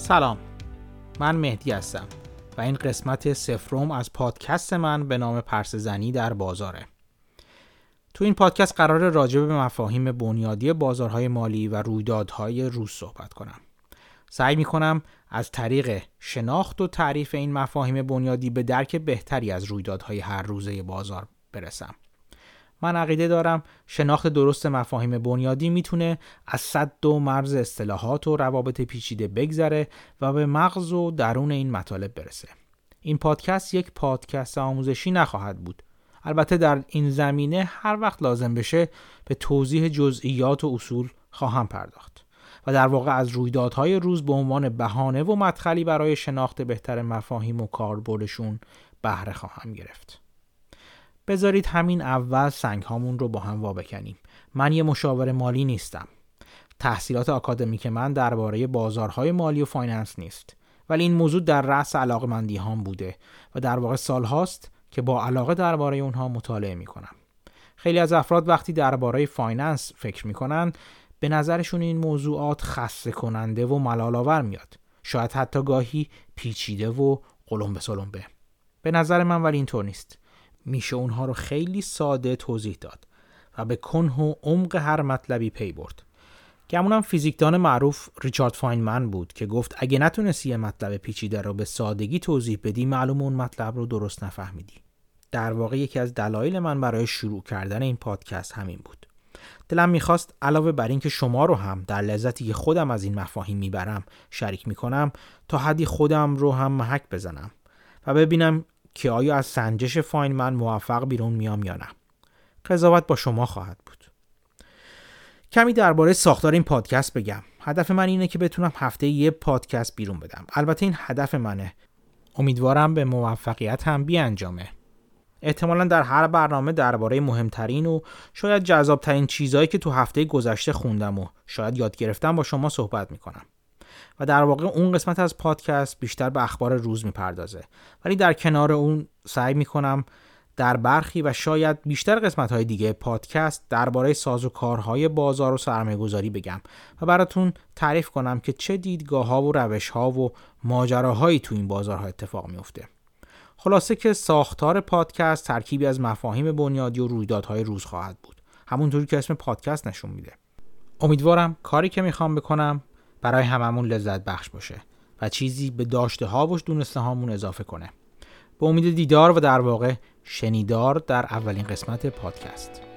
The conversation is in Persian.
سلام. من مهدی هستم و این قسمت سفروم از پادکست من به نام پرس زنی در بازاره. تو این پادکست قرار راجع به مفاهیم بنیادی بازارهای مالی و رویدادهای روز صحبت کنم. سعی می کنم از طریق شناخت و تعریف این مفاهیم بنیادی به درک بهتری از رویدادهای هر روزه بازار برسم. من عقیده دارم شناخت درست مفاهیم بنیادی می‌تونه از صد و مرز اصطلاحات و روابط پیچیده بگذره و به مغز و درون این مطالب برسه. این پادکست یک پادکست آموزشی نخواهد بود. البته در این زمینه هر وقت لازم بشه به توضیح جزئیات و اصول خواهم پرداخت و در واقع از رویدادهای روز به عنوان بهانه و مدخلی برای شناخت بهتر مفاهیم و کاربردشون بهره خواهم گرفت. بذارید همین اول سنگ هامون رو با هم وا بکنیم. من یه مشاور مالی نیستم. تحصیلات آکادمیک من درباره بازارهای مالی و finance نیست. ولی این موضوع در رأس علاقه مندی هام بوده و در واقع سال هاست که با علاقه درباره اونها مطالعه می کنم. خیلی از افراد وقتی درباره finance فکر می‌کنن به نظرشون این موضوعات خسته کننده و ملال‌آور میاد. شاید حتی گاهی پیچیده و قلمبه سلمبه به نظر میان ولی اینطور نیست. میشه اونها رو خیلی ساده توضیح داد و به کنه و عمق هر مطلبی پی برد. گمونم فیزیکدان معروف ریچارد فاینمن بود که گفت اگه نتونستی یه مطلب پیچیده رو به سادگی توضیح بدی معلومه اون مطلب رو درست نفهمیدی. در واقع یکی از دلایل من برای شروع کردن این پادکست همین بود. دلم می‌خواست علاوه بر اینکه شما رو هم در لذتی که خودم از این مفاهیم می‌برم شریک می‌کنم تا حدی خودم رو هم محک بزنم و ببینم که آیا از سنجش فاینمن موفق بیرون میام یا نه. قضاوت با شما خواهد بود. کمی درباره ساختار این پادکست بگم. هدف من اینه که بتونم هفته یه پادکست بیرون بدم. البته این هدف منه. امیدوارم به موفقیت هم بیانجامه. احتمالا در هر برنامه درباره مهمترین و شاید جذابترین چیزهایی که تو هفته گذشته خوندم و شاید یاد گرفتم با شما صحبت می‌کنم. و در واقع اون قسمت از پادکست بیشتر به اخبار روز می‌پردازه. ولی در کنار اون سعی می‌کنم در برخی و شاید بیشتر قسمت های دیگه پادکست درباره ساز و کارهای بازار و سرمایه گذاری بگم و براتون تعریف کنم که چه دیدگاه ها و روش ها و ماجراهایی تو این بازارها اتفاق میفته خلاصه که ساختار پادکست ترکیبی از مفاهیم بنیادی و رویدادهای روز خواهد بود. همونطوری که اسم پادکست نشون میده. امیدوارم کاری که می‌خوام بکنم برای هممون لذت بخش باشه و چیزی به داشته ها و دونسته هامون اضافه کنه. به امید دیدار و در واقع شنیدار در اولین قسمت پادکست.